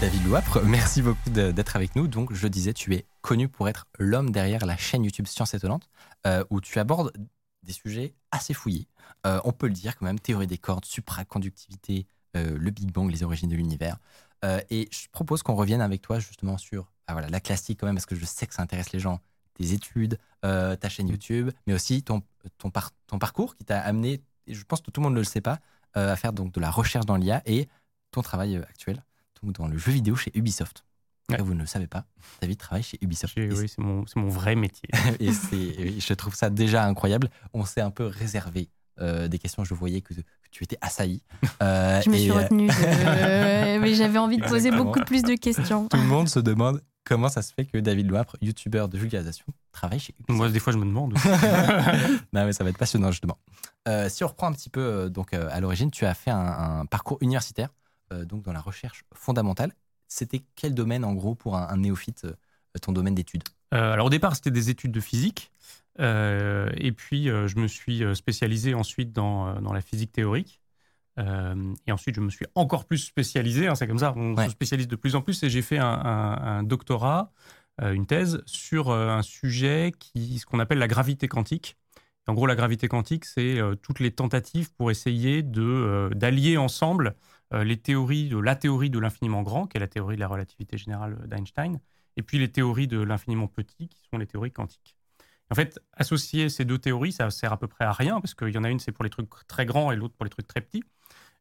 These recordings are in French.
David Louapre, merci beaucoup d'être avec nous. Donc, je disais, tu es connu pour être l'homme derrière la chaîne YouTube Science Étonnante, euh, où tu abordes des sujets assez fouillés. Euh, on peut le dire quand même, théorie des cordes, supraconductivité, euh, le Big Bang, les origines de l'univers. Et je propose qu'on revienne avec toi justement sur ah voilà, la classique quand même, parce que je sais que ça intéresse les gens, tes études, ta chaîne YouTube, mais aussi ton, ton, par- ton parcours qui t'a amené, et je pense que tout le monde ne le sait pas, à faire donc de la recherche dans l'IA et ton travail actuel donc dans le jeu vidéo chez Ubisoft. Ouais. Là, vous ne le savez pas, David travaille chez Ubisoft. Oui, c'est mon, vrai métier. et je trouve ça déjà incroyable. On s'est un peu réservé euh, des questions. Je voyais que, que tu étais assailli. Euh, Je me et, suis euh, retenue, je- mais j'avais envie de poser Exactement. beaucoup plus de questions. tout le monde se demande comment ça se fait que David Loapre, youtubeur de vulgarisation, travaille chez Ubisoft. Moi, des fois, je me demande. non, mais ça va être passionnant, justement. Euh, si on reprend un petit peu, donc euh, à l'origine, tu as fait un, un parcours universitaire, donc dans la recherche fondamentale. C'était quel domaine, en gros, pour un, un néophyte, euh, ton domaine d'études Euh, alors au départ, c'était des études de physique. Euh, et puis, euh, je me suis euh, spécialisé ensuite dans, euh, dans la physique théorique. Euh, et ensuite, je me suis encore plus spécialisé. hein, c'est comme ça, on Ouais. se spécialise de plus en plus. Et j'ai fait un, un- un doctorat, euh, une thèse, sur euh, un sujet qui, ce qu'on appelle la gravité quantique. En gros, la gravité quantique, c'est euh, toutes les tentatives pour essayer de, euh, d'allier ensemble euh, les théories de la théorie de l'infiniment grand, qui est la théorie de la relativité générale d'Einstein, et puis les théories de l'infiniment petit, qui sont les théories quantiques. En fait, associer ces deux théories, ça sert à peu près à rien, parce qu'il y en a une, c'est pour les trucs très grands et l'autre pour les trucs très petits.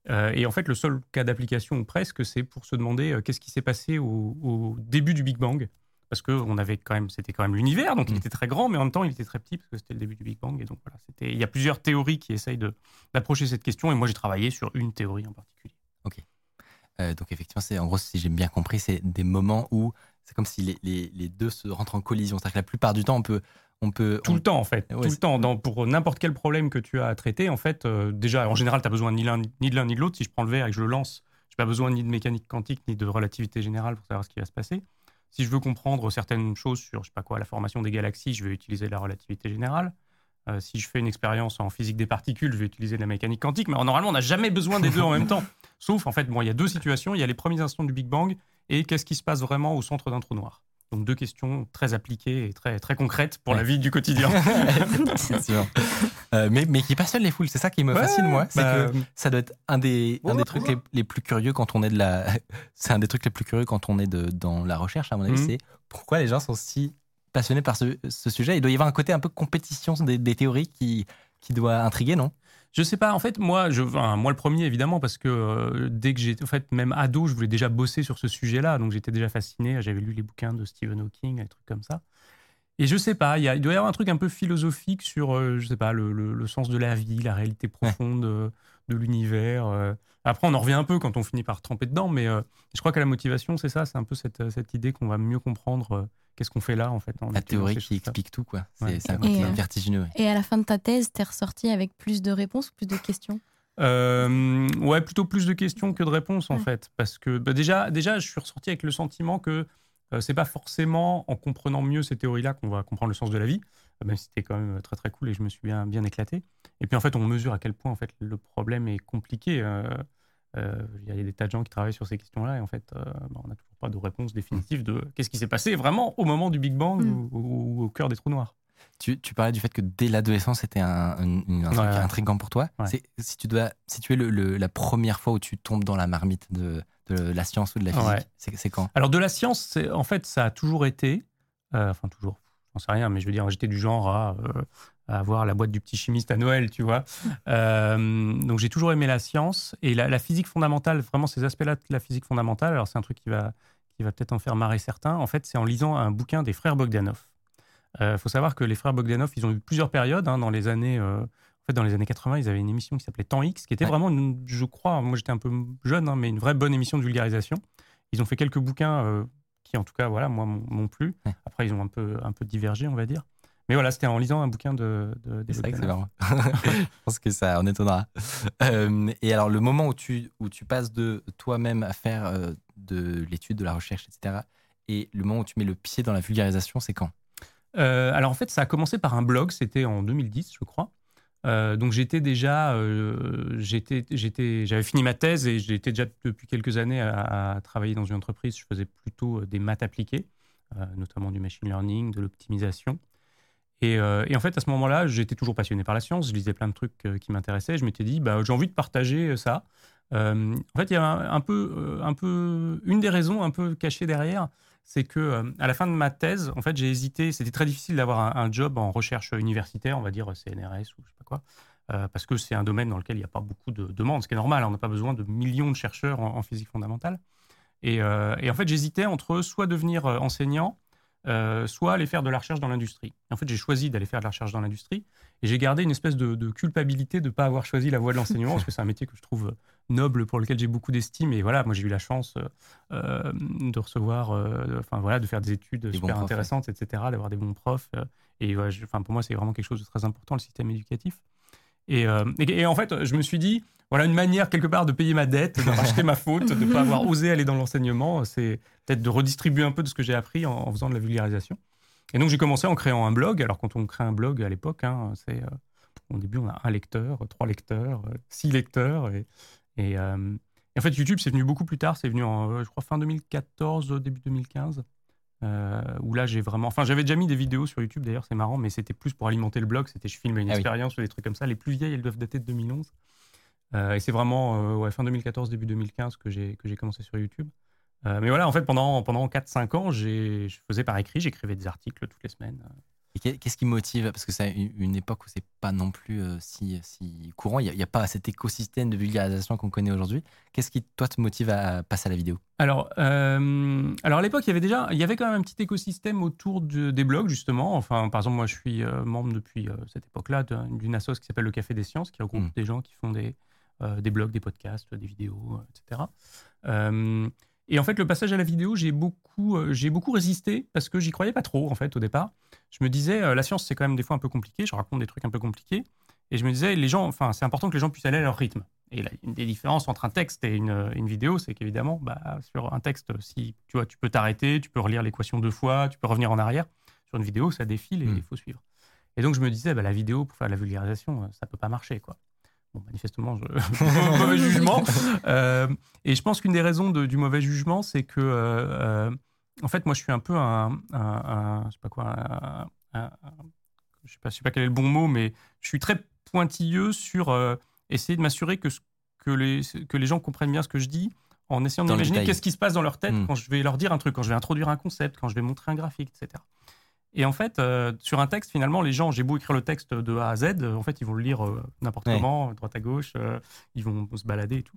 Euh, et en fait, le seul cas d'application, ou presque, c'est pour se demander euh, qu'est-ce qui s'est passé au, au début du Big Bang. Parce que on avait quand même, c'était quand même l'univers, donc il Mm. était très grand, mais en même temps, il était très petit, parce que c'était le début du Big Bang. Et donc voilà, il y a plusieurs théories qui essayent d'approcher cette question, et moi j'ai travaillé sur une théorie en particulier. Euh, donc effectivement, c'est en gros, si j'ai bien compris, c'est des moments où c'est comme si les, les- les deux se rentrent en collision. C'est-à-dire que la plupart du temps, on peut, on peut, Tout on- le temps, en fait. Ouais, tout le temps. Dans, pour n'importe quel problème que tu as à traiter, en fait, euh, déjà, en général, tu as besoin ni, ni de l'un ni de l'autre. Si je prends le verre et que je le lance, je n'ai pas besoin ni de mécanique quantique ni de relativité générale pour savoir ce qui va se passer. Si je veux comprendre certaines choses sur, je sais pas quoi, la formation des galaxies, je vais utiliser la relativité générale. Euh, si je fais une expérience en physique des particules, je vais utiliser la mécanique quantique. Mais normalement, on n'a jamais besoin des deux en même temps. Sauf, en fait, bon, il y a deux situations. Il y a les premiers instants du Big Bang et qu'est-ce qui se passe vraiment au centre d'un trou noir. Donc deux questions très appliquées et très, très concrètes pour Ouais. la vie du quotidien. Effectivement. Euh, mais, mais qui passionne les foules. C'est ça qui me Ouais, fascine, moi. C'est bah, que ça doit être un des, un des trucs les plus curieux quand on est de la. c'est un des trucs les plus curieux quand on est de, dans la recherche, à mon avis. Mhm. C'est pourquoi les gens sont si passionnés par ce, sujet. Il doit y avoir un côté un peu compétition des, théories qui, qui doit intriguer, non? Je sais pas. En fait, moi, je, enfin, moi le premier évidemment, parce que euh, dès que j'étais, en fait, même ado, je voulais déjà bosser sur ce sujet-là, donc j'étais déjà fasciné. J'avais lu les bouquins de Stephen Hawking, des trucs comme ça. Et je sais pas, il, y a- il doit y avoir un truc un peu philosophique sur, euh, je sais pas, le, le- le sens de la vie, la réalité profonde euh, de l'univers. euh. Après, on en revient un peu quand on finit par tremper dedans, mais euh, je crois que la motivation, c'est ça, c'est un peu cette, cette idée qu'on va mieux comprendre euh, qu'est-ce qu'on fait là, en fait. en La théorie qui explique tout, quoi. C'est Ouais. c'est un côté euh, vertigineux. ouais. Et à la fin de ta thèse, t'es ressorti avec plus de réponses, plus de questions? Euh, ouais, plutôt plus de questions que de réponses en Ouais. fait, parce que bah, déjà, déjà, je suis ressorti avec le sentiment que euh, c'est pas forcément en comprenant mieux ces théories-là qu'on va comprendre le sens de la vie, euh, même si c'était quand même très très cool et je me suis bien bien éclaté. Et puis en fait, on mesure à quel point en fait le problème est compliqué. euh, euh, Il y a des tas de gens qui travaillent sur ces questions-là et en fait, euh, bah, on n'a toujours pas de réponse définitive de qu'est-ce qui s'est passé vraiment au moment du Big Bang Mm. ou, ou- ou au cœur des trous noirs. Tu, tu parlais du fait que dès l'adolescence, c'était un, un- truc Ouais, ouais. intriguant pour toi. Ouais. C'est- Si tu dois situer le, le- la première fois où tu tombes dans la marmite de, de la science ou de la physique, Ouais. c'est c'est quand? Alors de la science, c'est- en fait, ça a toujours été, euh, enfin toujours, j'en sais rien, mais je veux dire, j'étais du genre à, euh, à avoir la boîte du petit chimiste à Noël, tu vois. Euh, donc j'ai toujours aimé la science et la, la physique fondamentale, vraiment ces aspects-là de la physique fondamentale. Alors c'est un truc qui va, qui va peut-être en faire marrer certains. En fait, c'est en lisant un bouquin des frères Bogdanov. Il faut savoir que les frères Bogdanov, ils ont eu plusieurs périodes hein, dans les années. euh, en fait, dans les années 80, ils avaient une émission qui s'appelait Temps X, qui était Ouais. vraiment, une- je crois, moi j'étais un peu jeune, hein, mais une vraie bonne émission de vulgarisation. Ils ont fait quelques bouquins euh, qui, en tout cas, voilà, moi, m'ont plu. Ouais. Après, ils ont un peu, un peu divergé, on va dire. Mais voilà, c'était en lisant un bouquin de, de, C'est vrai que c'est d'Eliot marrant. Je pense que ça en étonnera. Euh, et alors, le moment où tu, où tu passes de toi-même à faire euh, de l'étude, de la recherche, etc., et le moment où tu mets le pied dans la vulgarisation, c'est quand? Euh, alors en fait, ça a commencé par un blog, c'était en 2010, je crois. Euh, donc j'étais déjà, euh, j'étais, j'avais fini ma thèse et j'étais déjà depuis quelques années à, travailler dans une entreprise. Je faisais plutôt euh, des maths appliquées, notamment du machine learning, de l'optimisation. Et, en fait, à ce moment-là, j'étais toujours passionné par la science. Je lisais plein de trucs qui m'intéressaient. Je m'étais dit, bah, j'ai envie de partager ça. En fait, il y a un, peu, un peu, une des raisons un peu cachées derrière, c'est que euh, à la fin de ma thèse, en fait, j'ai hésité. C'était très difficile d'avoir un, job en recherche universitaire, on va dire CNRS ou je sais pas quoi, euh, parce que c'est un domaine dans lequel il n'y a pas beaucoup de demandes, ce qui est normal. On n'a pas besoin de millions de chercheurs en, physique fondamentale. Et, euh, en fait, j'hésitais entre soit devenir euh, enseignant, euh, soit aller faire de la recherche dans l'industrie. En fait, j'ai choisi d'aller faire de la recherche dans l'industrie et j'ai gardé une espèce de, de culpabilité de ne pas avoir choisi la voie de l'enseignement parce que c'est un métier que je trouve noble pour lequel j'ai beaucoup d'estime. Et voilà, moi j'ai eu la chance euh, de recevoir, euh, enfin voilà, de faire des études Des super profs, intéressantes, etc., d'avoir des bons profs. euh, et ouais, je- enfin, pour moi, c'est vraiment quelque chose de très important, le système éducatif. Et, euh, et- en fait, je me suis dit, voilà une manière quelque part de payer ma dette, de racheter ma faute, de ne pas avoir osé aller dans l'enseignement. C'est peut-être de redistribuer un peu de ce que j'ai appris en, faisant de la vulgarisation. Et donc j'ai commencé en créant un blog. Alors quand on crée un blog à l'époque, hein, c'est euh, au début on a un lecteur, trois lecteurs, euh, six lecteurs. Et, euh, et en fait YouTube c'est venu beaucoup plus tard. C'est venu en je crois fin 2014, début 2015. Euh, où là j'ai vraiment, enfin j'avais déjà mis des vidéos sur YouTube d'ailleurs, c'est marrant, mais c'était plus pour alimenter le blog. C'était je filme une Ah oui. expérience ou des trucs comme ça. Les plus vieilles elles doivent dater de 2011. Euh, et c'est vraiment euh, ouais, fin 2014, début 2015 que j'ai que j'ai commencé sur YouTube. Euh, mais voilà, en fait, pendant, pendant 4-5 ans, j'ai- je faisais par écrit, j'écrivais des articles toutes les semaines. Et qu'est-ce qui motive? Parce que c'est une époque où c'est pas non plus euh, si, si courant. Il n'y a, pas cet écosystème de vulgarisation qu'on connaît aujourd'hui. Qu'est-ce qui, toi, te motive à passer à la vidéo? Alors, euh, alors à l'époque, il y avait déjà, il y avait quand même un petit écosystème autour de- des blogs justement. Enfin, par exemple, moi, je suis euh, membre depuis cette époque-là d'un- d'une assoce qui s'appelle le Café des Sciences, qui regroupe Mm. des gens qui font des, euh, des blogs, des podcasts, des vidéos, etc. Euh, et en fait, le passage à la vidéo, j'ai beaucoup, euh, j'ai beaucoup résisté parce que j'y croyais pas trop en fait au départ. Je me disais, euh, la science, c'est quand même des fois un peu compliqué. Je raconte des trucs un peu compliqués. Et je me disais, les gens, enfin, c'est important que les gens puissent aller à leur rythme. Et là, une des différences entre un texte et une, une vidéo, c'est qu'évidemment, bah, sur un texte, si tu vois, tu peux t'arrêter, tu peux relire l'équation deux fois, tu peux revenir en arrière. Sur une vidéo, ça défile et Mm. il faut suivre. Et donc, je me disais, bah, la vidéo, pour faire de la vulgarisation, euh, ça peut pas marcher, quoi. Bon, manifestement, je... mauvais jugement. Euh, et je pense qu'une des raisons de- du mauvais jugement, c'est que, euh, euh, en fait, moi, je suis un peu un, un- un- je sais pas quoi, un- un- un- je sais pas, je sais pas quel est le bon mot, mais je suis très pointilleux sur euh, essayer de m'assurer que, ce- que, les, que les gens comprennent bien ce que je dis en essayant d'imaginer qu'est-ce qui se passe dans leur tête Mm. quand je vais leur dire un truc, quand je vais introduire un concept, quand je vais montrer un graphique, etc. Et en fait, euh, sur un texte, finalement, les gens, j'ai beau écrire le texte de A à Z, euh, en fait, ils vont le lire euh, n'importe Ouais. comment, droite à gauche, euh, ils vont se balader et tout.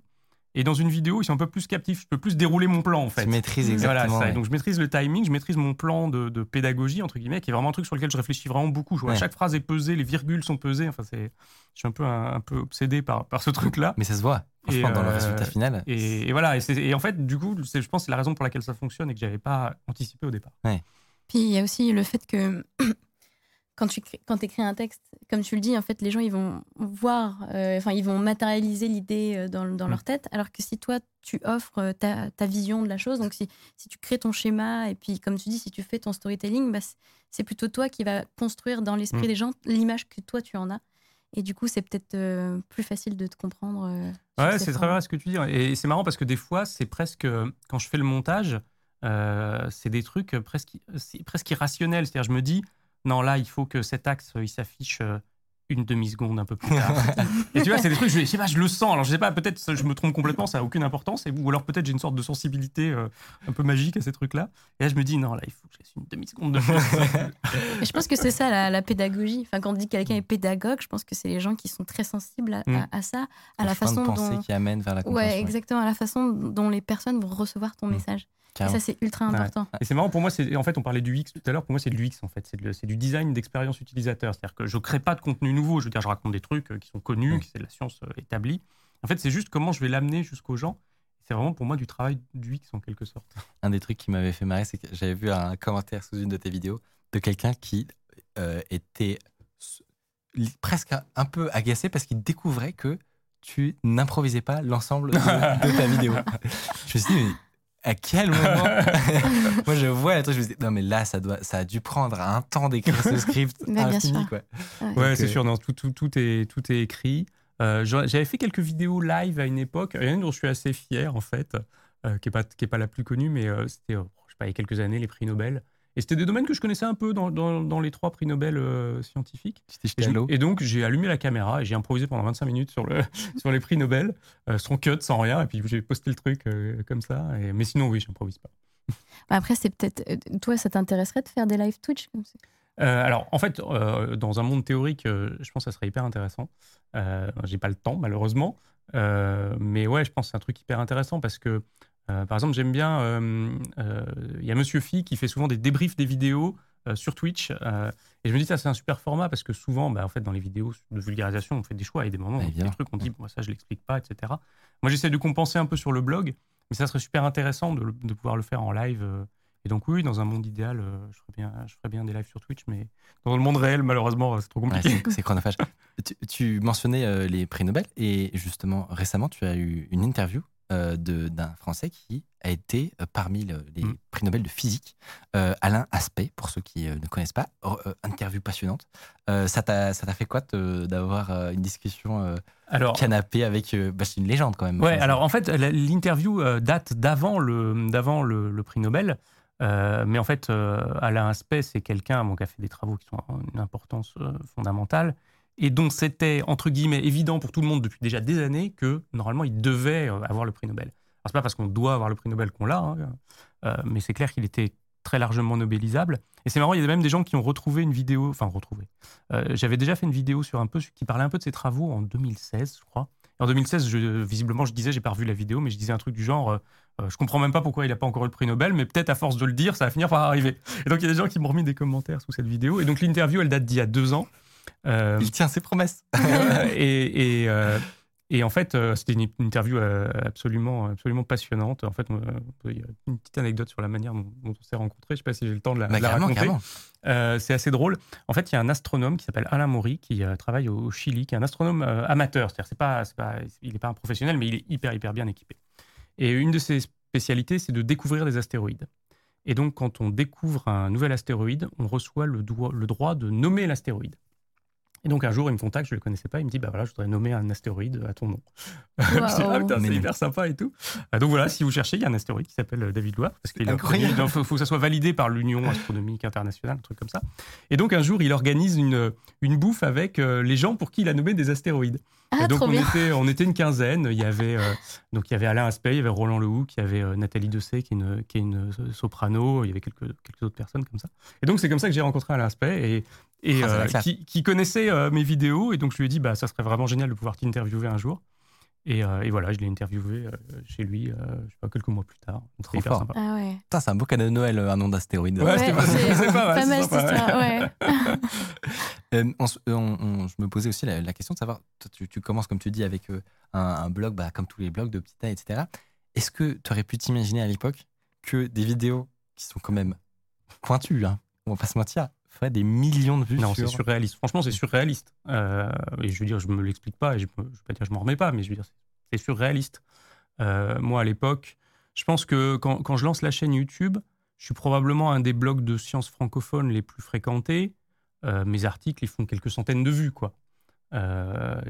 Et dans une vidéo, ils sont un peu plus captifs, je peux plus dérouler mon plan, en fait. Tu maîtrises Et voilà, exactement. ça. Et ouais. donc je maîtrise le timing, je maîtrise mon plan de, de pédagogie, entre guillemets, qui est vraiment un truc sur lequel je réfléchis vraiment beaucoup. Je vois, Ouais. Chaque phrase est pesée, les virgules sont pesées. Enfin, c'est, je suis un peu, un, un peu obsédé par, par ce truc-là. Mais ça se voit. Et, Franchement, dans le résultat final. Et, et voilà, et, et en fait, du coup, je pense que c'est la raison pour laquelle ça fonctionne et que j'avais pas anticipé au départ. Puis il y a aussi le fait que quand tu crées- quand écris un texte, comme tu le dis, en fait, les gens ils vont voir, euh, enfin ils vont matérialiser l'idée euh, dans, dans Mm. leur tête, alors que si toi tu offres euh, ta, ta vision de la chose, donc si, si tu crées ton schéma et puis comme tu dis, si tu fais ton storytelling, bah, c'est plutôt toi qui va construire dans l'esprit Mm. des gens l'image que toi tu en as. Et du coup, c'est peut-être euh, plus facile de te comprendre. euh, Ouais, ces c'est très vrai ce que tu dis. Et c'est marrant parce que des fois, c'est presque, quand je fais le montage, euh, c'est des trucs presque, presque irrationnels. C'est-à-dire, je me dis, non, là, il faut que cet axe, il s'affiche euh, une demi-seconde un peu plus tard. et tu vois, c'est des trucs, je, je sais pas, je le sens. Alors, je sais pas, peut-être je me trompe complètement, ça n'a aucune importance. Et, ou alors, peut-être j'ai une sorte de sensibilité euh, un peu magique à ces trucs-là. Et là, je me dis, non, là, il faut que je laisse une demi-seconde de plus. Je pense que c'est ça la, la pédagogie. Enfin, quand on dit que quelqu'un est pédagogue, je pense que c'est les gens qui sont très sensibles à, Mm. à- à ça, à la de façon pensée dont. qui amène vers la. Ouais, exactement, à la façon dont les personnes vont recevoir ton Mm. message. Et ça, c'est ultra Ouais. important. Et c'est marrant pour moi, c'est en fait on parlait du X tout à l'heure, pour moi c'est de l'UX en fait, c'est de- c'est du design d'expérience utilisateur, c'est-à-dire que je crée pas de contenu du nouveau. Je veux dire, je raconte des trucs euh, qui sont connus, Oui. qui c'est de la science euh, établie. En fait, c'est juste comment je vais l'amener jusqu'aux gens. C'est vraiment pour moi du travail d'UX en quelque sorte. Un des trucs qui m'avait fait marrer, c'est que j'avais vu un commentaire sous une de tes vidéos de quelqu'un qui euh, était presque un, un peu agacé parce qu'il découvrait que tu n'improvisais pas l'ensemble de, de ta vidéo. Je me suis dit, mais à quel moment Moi, je vois le truc, je me dis, non, mais là, ça, doit, ça a dû prendre un temps d'écrire ce script bien infini, sûr. quoi. Ouais. C'est euh, sûr, non, tout, tout, tout, est, tout est écrit. Euh, J'avais fait quelques vidéos live à une époque, il y en a une dont je suis assez fier en fait, euh, qui n'est pas, qui est pas la plus connue, mais euh, c'était, euh, je sais pas, il y a quelques années, les prix Nobel. Et c'était des domaines que je connaissais un peu dans, dans, dans les trois prix Nobel euh, scientifiques. Et, je- et donc, j'ai allumé la caméra et j'ai improvisé pendant 25 minutes sur, le, sur les prix Nobel, euh, sans cut, sans rien. Et puis, j'ai posté le truc euh, comme ça. Et, mais sinon, oui, j'improvise pas. Bah, Après, c'est peut-être. euh, Toi, ça t'intéresserait de faire des live Twitch comme ça Euh, alors, en fait, euh, dans un monde théorique, euh, je pense que ça serait hyper intéressant. Euh, J'ai pas le temps, malheureusement. Euh, mais ouais, je pense que c'est un truc hyper intéressant parce que, euh, par exemple, j'aime bien. euh, euh, Il y a Monsieur Phi qui fait souvent des débriefs des vidéos euh, sur Twitch. euh, et je me dis, ça, c'est un super format parce que souvent, bah, en fait, dans les vidéos de vulgarisation, on fait des choix et des moments, Ouais, on fait des trucs, on dit, bon, ça, je l'explique pas, etc. Moi, j'essaie de compenser un peu sur le blog, mais ça serait super intéressant de, pouvoir le faire en live. euh, et donc, oui, dans un monde idéal, euh, je, ferais bien, je ferais bien des lives sur Twitch, mais dans le monde réel, malheureusement, c'est trop compliqué. c'est- c'est chronophage. tu, tu mentionnais euh, les prix Nobel et justement récemment tu as eu une interview euh, d'un Français qui a été euh, parmi le- les Mm. prix Nobel de physique, euh, Alain Aspect, pour ceux qui euh, ne connaissent pas. Oh, euh, interview passionnante. Euh, ça t'a fait quoi d'avoir euh, une discussion euh, Alors, canapé avec. euh, bah, c'est une légende quand même. ouais, alors en fait, l'interview euh, date d'avant le, le, le prix Nobel. Euh, mais en fait, euh, Alain Aspect, c'est quelqu'un bon, qui a fait des travaux qui sont d'une importance euh, fondamentale et dont c'était, entre guillemets, évident pour tout le monde depuis déjà des années que normalement, il devait euh, avoir le prix Nobel. Alors, c'est pas parce qu'on doit avoir le prix Nobel qu'on l'a, hein, euh, mais c'est clair qu'il était très largement nobélisable. Et c'est marrant, il y a même des gens qui ont retrouvé une vidéo, enfin retrouvé. Euh, J'avais déjà fait une vidéo sur un peu qui parlait un peu de ses travaux en 2016, je crois. Et en 2016, je, visiblement, je disais, j'ai pas revu la vidéo, mais je disais un truc du genre, euh, je comprends même pas pourquoi il n'a pas encore le prix Nobel, mais peut-être à force de le dire, ça va finir par arriver. Et donc il y a des gens qui m'ont remis des commentaires sous cette vidéo. Et donc l'interview, elle date d'il y a deux ans. Euh, Il tient ses promesses. et, et, euh, et en fait, euh, c'était une interview absolument, absolument passionnante. En fait, il y a une petite anecdote sur la manière dont, dont on s'est rencontrés. Je sais pas si j'ai le temps de la, Bah, la raconter. c'est assez drôle. En fait, il y a un astronome qui s'appelle Alain Maury qui travaille au Chili, qui est un astronome amateur. C'est-à-dire, c'est pas, c'est pas, il n'est pas un professionnel, mais il est hyper, hyper bien équipé. Et une de ses spécialités, c'est de découvrir des astéroïdes. Et donc, quand on découvre un nouvel astéroïde, on reçoit le droit de nommer l'astéroïde. Et donc, un jour, il me contacte, je ne le connaissais pas, il me dit, bah voilà, je voudrais nommer un astéroïde à ton nom. je dis, ah, putain, c'est hyper sympa et tout. Euh, donc voilà, si vous cherchez, il y a un astéroïde qui s'appelle euh, David Loire, parce qu'il faut, faut que ça soit validé par l'Union astronomique internationale, un truc comme ça. Et donc un jour, il organise une, une bouffe avec euh, les gens pour qui il a nommé des astéroïdes. Ah, et donc on était, on était une quinzaine. Il y avait euh, donc il y avait Alain Aspect, il y avait Roland Lehoucq, il y avait euh, Nathalie Dessay qui est une, qui est une euh, soprano, il y avait quelques, quelques autres personnes comme ça. Et donc c'est comme ça que j'ai rencontré Alain Aspect et, et Ah, euh, qui, qui connaissait mes vidéos et donc je lui ai dit bah ça serait vraiment génial de pouvoir t'interviewer un jour. Et, euh, et voilà, je l'ai interviewé euh, chez lui, euh, je sais pas quelques mois plus tard. Trop hyper fort. sympa. Ah ouais. Putain, c'est un beau cadeau de Noël, euh, un nom d'astéroïde. Ouais, pas- c'est c'est pas mal, c'est mal cette sympa, ouais. histoire, ouais. Euh, on se- on- on- je me posais aussi la, la question de savoir, toi, tu, tu commences comme tu dis avec un, un blog, bah, comme tous les blogs de petite taille, etc. Est-ce que tu aurais pu t'imaginer à l'époque que des vidéos qui sont quand même pointues, hein, on va pas se mentir, des millions de vues Non, sur... c'est surréaliste. Franchement, c'est surréaliste. Euh, et je veux dire, je me l'explique pas, et je ne vais pas dire je m'en remets pas, mais je veux dire, c'est- surréaliste. Euh, moi, à l'époque, je pense que quand, quand je lance la chaîne YouTube, je suis probablement un des blogs de sciences francophones les plus fréquentés. Euh, mes articles, ils font quelques centaines de vues, quoi.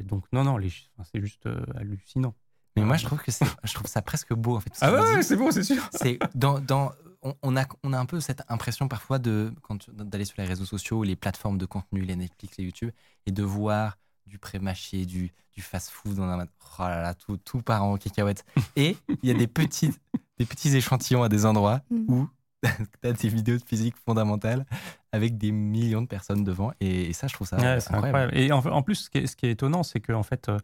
Donc, non, non, les c'est juste hallucinant. Mais moi, je trouve que c'est, je trouve ça presque beau en fait. Ah ouais, c'est bon, c'est sûr. c'est dans, dans on, on a on a un peu cette impression parfois de quand d'aller sur les réseaux sociaux, les plateformes de contenu, les Netflix, les YouTube, et de voir du pré-mâché, du, du fast-food, on a oh là là, tout, tout part en cacahuète. Et il y a des petits des petits échantillons à des endroits Mm. où tu as des vidéos de physique fondamentale avec des millions de personnes devant, et, et ça, je trouve ça Ouais, c'est incroyable. incroyable. Et en, en plus, ce qui est, ce qui est étonnant, c'est que en fait, euh,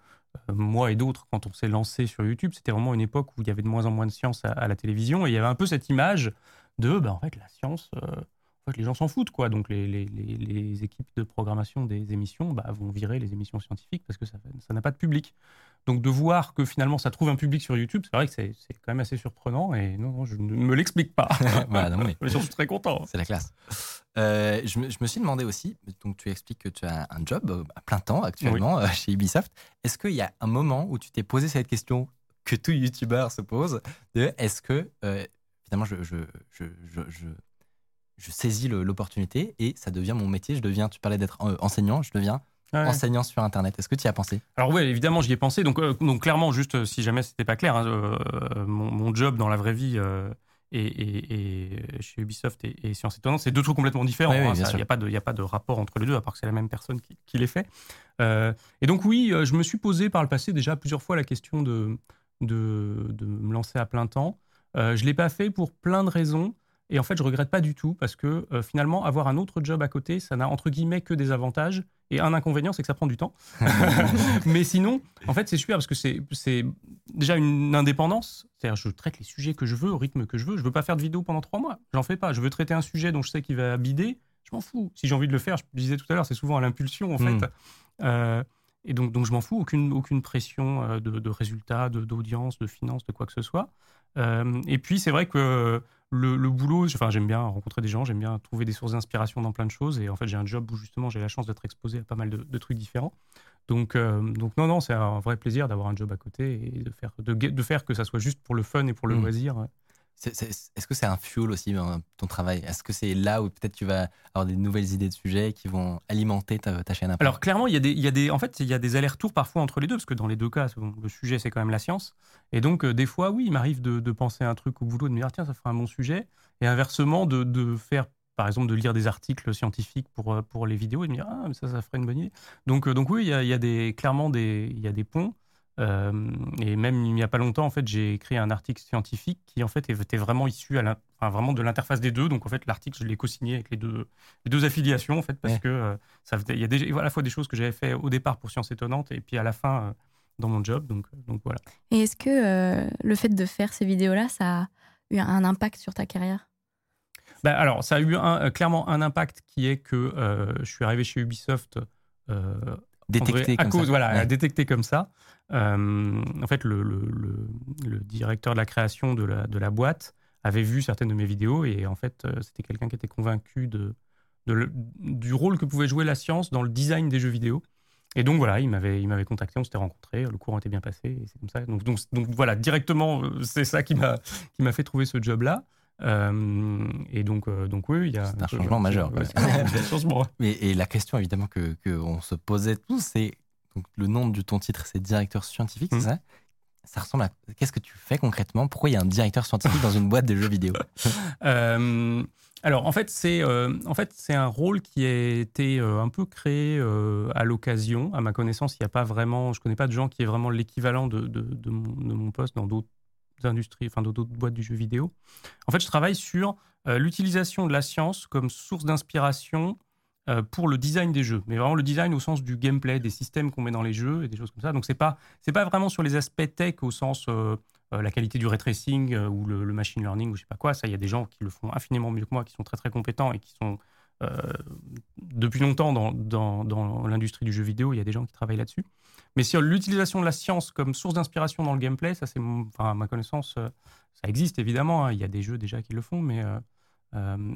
moi et d'autres, quand on s'est lancé sur YouTube, c'était vraiment une époque où il y avait de moins en moins de science à, la télévision, et il y avait un peu cette image de, bah, en fait, la science, euh, les gens s'en foutent, quoi. Donc, les, les, les, équipes de programmation des émissions bah, vont virer les émissions scientifiques parce que ça n'a pas de public. Donc, de voir que finalement, ça trouve un public sur YouTube, c'est vrai que c'est quand même assez surprenant. Et non, je ne me l'explique pas. voilà, non, mais... je suis très content. C'est la classe. Euh, je, me, je, me, suis demandé aussi, donc tu expliques que tu as un job euh, à plein temps actuellement euh, chez Ubisoft. Est-ce qu'il y a un moment où tu t'es posé cette question que tout YouTuber se pose de est-ce que finalement je, je, je, je saisis l'opportunité et ça devient mon métier. Je deviens, tu parlais d'être enseignant, je deviens enseignant sur Internet. Est-ce que tu y as pensé? Alors oui, évidemment, j'y ai pensé. Donc, donc clairement, juste si jamais c'était pas clair, hein, mon, mon, job dans la vraie vie et, chez Ubisoft et, et Science Étonnante, c'est deux trucs complètement différents. Il n'y a, pas de, a pas de rapport entre les deux, à part que c'est la même personne qui, les fait. Euh, et donc oui, euh, je me suis posé par le passé déjà plusieurs fois la question de, de, de me lancer à plein temps. Euh, je ne l'ai pas fait pour plein de raisons. Et en fait, je regrette pas du tout parce que finalement, avoir un autre job à côté, ça n'a entre guillemets que des avantages. Et un inconvénient, c'est que ça prend du temps. Mais sinon, en fait, c'est super parce que c'est déjà une indépendance. C'est-à-dire, je traite les sujets que je veux, au rythme que je veux. Je veux pas faire de vidéo pendant trois mois. J'en fais pas. Je veux traiter un sujet dont je sais qu'il va bider. Je m'en fous. Si j'ai envie de le faire, je disais tout à l'heure, c'est souvent à l'impulsion, en fait. Hmm. Euh, et donc, donc je m'en fous. Aucune, aucune pression euh, de, de résultats, d'audience, de, finances, de quoi que ce soit. Euh, et puis, c'est vrai que le, boulot, enfin, j'aime bien rencontrer des gens, j'aime bien trouver des sources d'inspiration dans plein de choses. Et en fait, j'ai un job où justement j'ai la chance d'être exposé à pas mal de, trucs différents. Donc, euh, donc non, non, c'est un vrai plaisir d'avoir un job à côté et de faire, de, de, faire que ça soit juste pour le fun et pour le mmh. loisir. Est-ce que c'est un fuel aussi, hein, ton travail? Est-ce que c'est là où peut-être tu vas avoir des nouvelles idées de sujets qui vont alimenter ta, chaîne Alors clairement, il y, a des, il y a des, en fait, il y a des allers-retours parfois entre les deux, parce que dans les deux cas, le sujet, c'est quand même la science. Et donc, euh, des fois, oui, il m'arrive de, penser un truc au boulot, de me dire, tiens, ça ferait un bon sujet. Et inversement, de, faire, par exemple, de lire des articles scientifiques pour, euh, pour les vidéos et de me dire, ah, mais ça, ça ferait une bonne idée. Donc, euh, donc oui, il y a, y a des, clairement des, il y a des ponts. Euh, et même il n'y a pas longtemps, en fait, j'ai écrit un article scientifique qui en fait était vraiment issu à enfin, vraiment de l'interface des deux. Donc en fait, l'article, je l'ai co-signé avec les deux, les deux affiliations, en fait, parce que euh, ça, il y a déjà, à la fois des choses que j'avais fait au départ pour Science Étonnante et puis à la fin euh, dans mon job. Donc, donc voilà. Et est-ce que le fait de faire ces vidéos-là, ça a eu un impact sur ta carrière? Bah, alors, ça a eu un, clairement un impact qui est que je suis arrivé chez Ubisoft détecté à comme cause, ça. Voilà, détecté comme ça. Euh, en fait, le, le, le, directeur de la création de la, de la, boîte avait vu certaines de mes vidéos et en fait, euh, c'était quelqu'un qui était convaincu de, de du rôle que pouvait jouer la science dans le design des jeux vidéo. Et donc voilà, il m'avait, il m'avait contacté, on s'était rencontrés, le courant était bien passé, et c'est comme ça. Donc, donc, donc, voilà, directement, euh, c'est ça qui m'a, qui m'a fait trouver ce job-là. Et donc, donc oui, il y a. C'est un changement majeur. Mais, et la question évidemment que qu'on se posait tous, c'est donc le nom de ton titre, c'est directeur scientifique, c'est mmh. ça? Ça ressemble à. Qu'est-ce que tu fais concrètement? Pourquoi il y a un directeur scientifique dans une boîte de jeux vidéo? Euh, Alors, en fait, c'est euh, en fait, c'est un rôle qui a été euh, un peu créé à l'occasion. À ma connaissance, il n'y a pas vraiment. Je ne connais pas de gens qui aient vraiment l'équivalent de, de, de, mon, poste dans d'autres industries, enfin, d'autres boîtes du jeu vidéo. En fait, je travaille sur l'utilisation de la science comme source d'inspiration euh, pour le design des jeux, mais vraiment le design au sens du gameplay, des systèmes qu'on met dans les jeux et des choses comme ça. Donc c'est pas c'est pas vraiment sur les aspects tech au sens euh, euh, la qualité du ray tracing ou le, machine learning ou je sais pas quoi. Ça, il y a des gens qui le font infiniment mieux que moi, qui sont très très compétents et qui sont depuis longtemps dans, dans, dans l'industrie du jeu vidéo. Il y a des gens qui travaillent là-dessus. Mais sur l'utilisation de la science comme source d'inspiration dans le gameplay, ça c'est à ma connaissance, ça existe évidemment. Hein. Il y a des jeux déjà qui le font, mais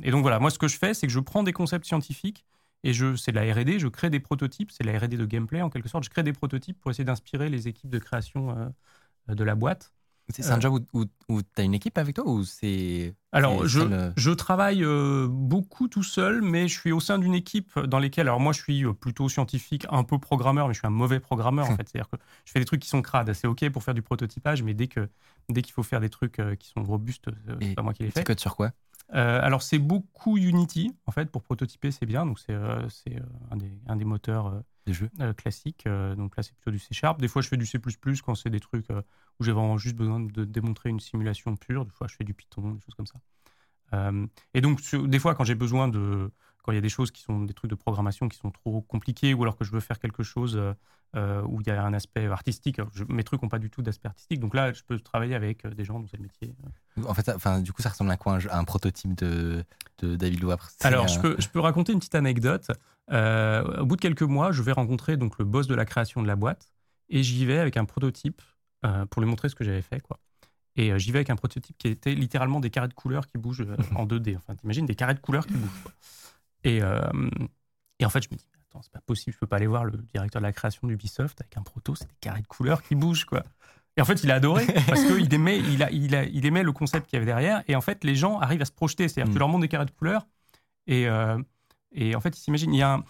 et donc voilà, moi ce que je fais, c'est que je prends des concepts scientifiques et je, c'est de la R&D, je crée des prototypes, c'est la R&D de gameplay en quelque sorte. Je crée des prototypes pour essayer d'inspirer les équipes de création euh, de la boîte. C'est un euh, job où, où, tu as une équipe avec toi ou c'est Alors, je, euh je, travaille beaucoup tout seul, mais je suis au sein d'une équipe dans lesquelles, alors moi je suis plutôt scientifique, un peu programmeur, mais je suis un mauvais programmeur en fait. C'est-à-dire que je fais des trucs qui sont crades, c'est ok pour faire du prototypage, mais dès que dès qu'il faut faire des trucs qui sont robustes, c'est pas moi qui les fais. Tu codes sur quoi? Euh, alors, c'est beaucoup Unity, en fait, pour prototyper, c'est bien. Donc, c'est euh, euh, un, des, un, des, moteurs des jeux classiques. donc là, c'est plutôt du C Sharp. Des fois, je fais du C quand c'est des trucs où j'ai vraiment juste besoin de démontrer une simulation pure. Des fois, je fais du Python, des choses comme ça. et donc, des fois, quand j'ai besoin de. Quand il y a des choses qui sont des trucs de programmation qui sont trop compliqués, ou alors que je veux faire quelque chose euh, où il y a un aspect artistique. mes trucs n'ont pas du tout d'aspect artistique, donc là, je peux travailler avec des gens dont c'est le métier. En fait, enfin, du coup, ça ressemble à quoi un, un prototype de, de David Loapre Alors, je, peux, je peux raconter une petite anecdote. au bout de quelques mois, je vais rencontrer donc le boss de la création de la boîte, et j'y vais avec un prototype pour lui montrer ce que j'avais fait, quoi. Et euh, j'y vais avec un prototype qui était littéralement des carrés de couleurs qui bougent euh, en 2D. Enfin, t'imagines des carrés de couleurs qui bougent. Et, euh, et en fait, je me dis, attends, c'est pas possible, je peux pas aller voir le directeur de la création d'Ubisoft avec un proto, c'est des carrés de couleurs qui bougent, quoi. Et en fait, il a adoré parce qu'il aimait, il, a, il, a, il aimait le concept qu'il y avait derrière. Et en fait, les gens arrivent à se projeter. C'est-à-dire que tu mm. leur montres des carrés de couleurs. Et, et en fait, ils s'imaginent. Il y a un,